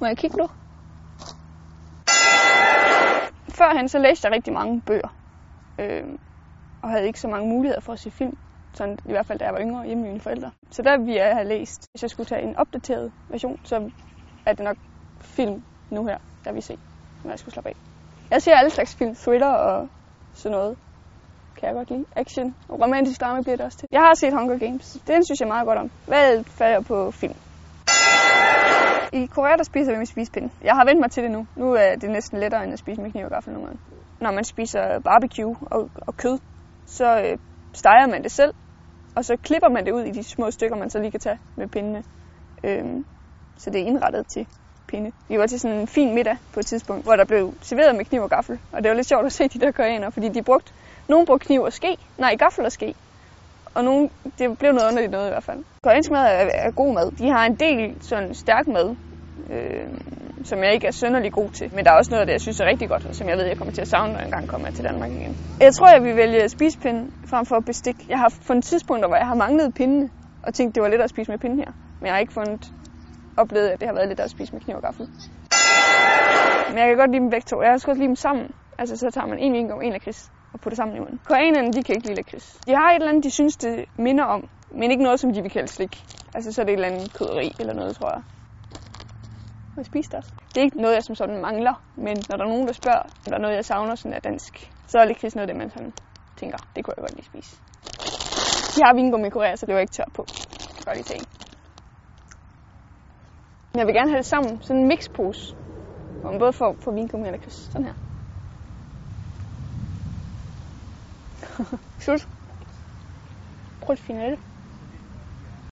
Må jeg kigge nu? Førhen så læste jeg rigtig mange bøger. Øh, og havde ikke så mange muligheder for at se film. Sådan, I hvert fald da jeg var yngre hjemme med mine forældre. Så der vi jeg have læst. Hvis jeg skulle tage en opdateret version, så er det nok film nu her, der vi se, når jeg skulle slappe af. Jeg ser alle slags film, thriller og sådan noget. Kan jeg godt lide. Action og romantisk drama bliver det også til. Jeg har set Hunger Games. Den synes jeg meget godt om. Hvad falder på film? I Korea der spiser vi med spisepinde. Jeg har vendt mig til det nu. Nu er det næsten lettere end at spise med kniv og gaffel nogle gange. Når man spiser barbecue og, og kød, så øh, steger man det selv, og så klipper man det ud i de små stykker, man så lige kan tage med pindene. Øhm, så det er indrettet til pinde. Vi var til sådan en fin middag på et tidspunkt, hvor der blev serveret med kniv og gaffel. Og det var lidt sjovt at se de der koreanere, fordi de brugte, nogen brugte kniv og ske, nej, gaffel og ske. Og nogen, det blev noget underligt noget i hvert fald. Koreansk mad er, er god mad. De har en del sådan stærk mad, øh, som jeg ikke er sønderlig god til. Men der er også noget af det, jeg synes er rigtig godt, og som jeg ved, jeg kommer til at savne, når jeg engang kommer til Danmark igen. Jeg tror, jeg vil vælge spisepinde frem for bestik. Jeg har fundet tidspunkter, hvor jeg har manglet pindene, og tænkt, det var lidt at spise med pinde her. Men jeg har ikke fundet oplevet, at det har været lidt at spise med kniv og gaffel. Men jeg kan godt lide dem begge to. Jeg har også godt lide dem sammen. Altså, så tager man en vingum og en lakrids og putter sammen i munden. Koreanerne, de kan ikke lide lakrids. De har et eller andet, de synes, det minder om, men ikke noget, som de vil kalde slik. Altså, så er det et eller andet krydderi eller noget, tror jeg og jeg spise det også? Det er ikke noget, jeg som sådan mangler, men når der er nogen, der spørger, om der er noget, jeg savner sådan af dansk, så er lakrids noget af det, man sådan tænker, det kunne jeg godt lige spise. De har vingummi i Korea, så det var ikke tør på. Godt lige tage jeg vil gerne have det sammen. Sådan en mixpose. Hvor man både får, får vingummi og lakrids. Sådan her. Slut. Prøv at finde det.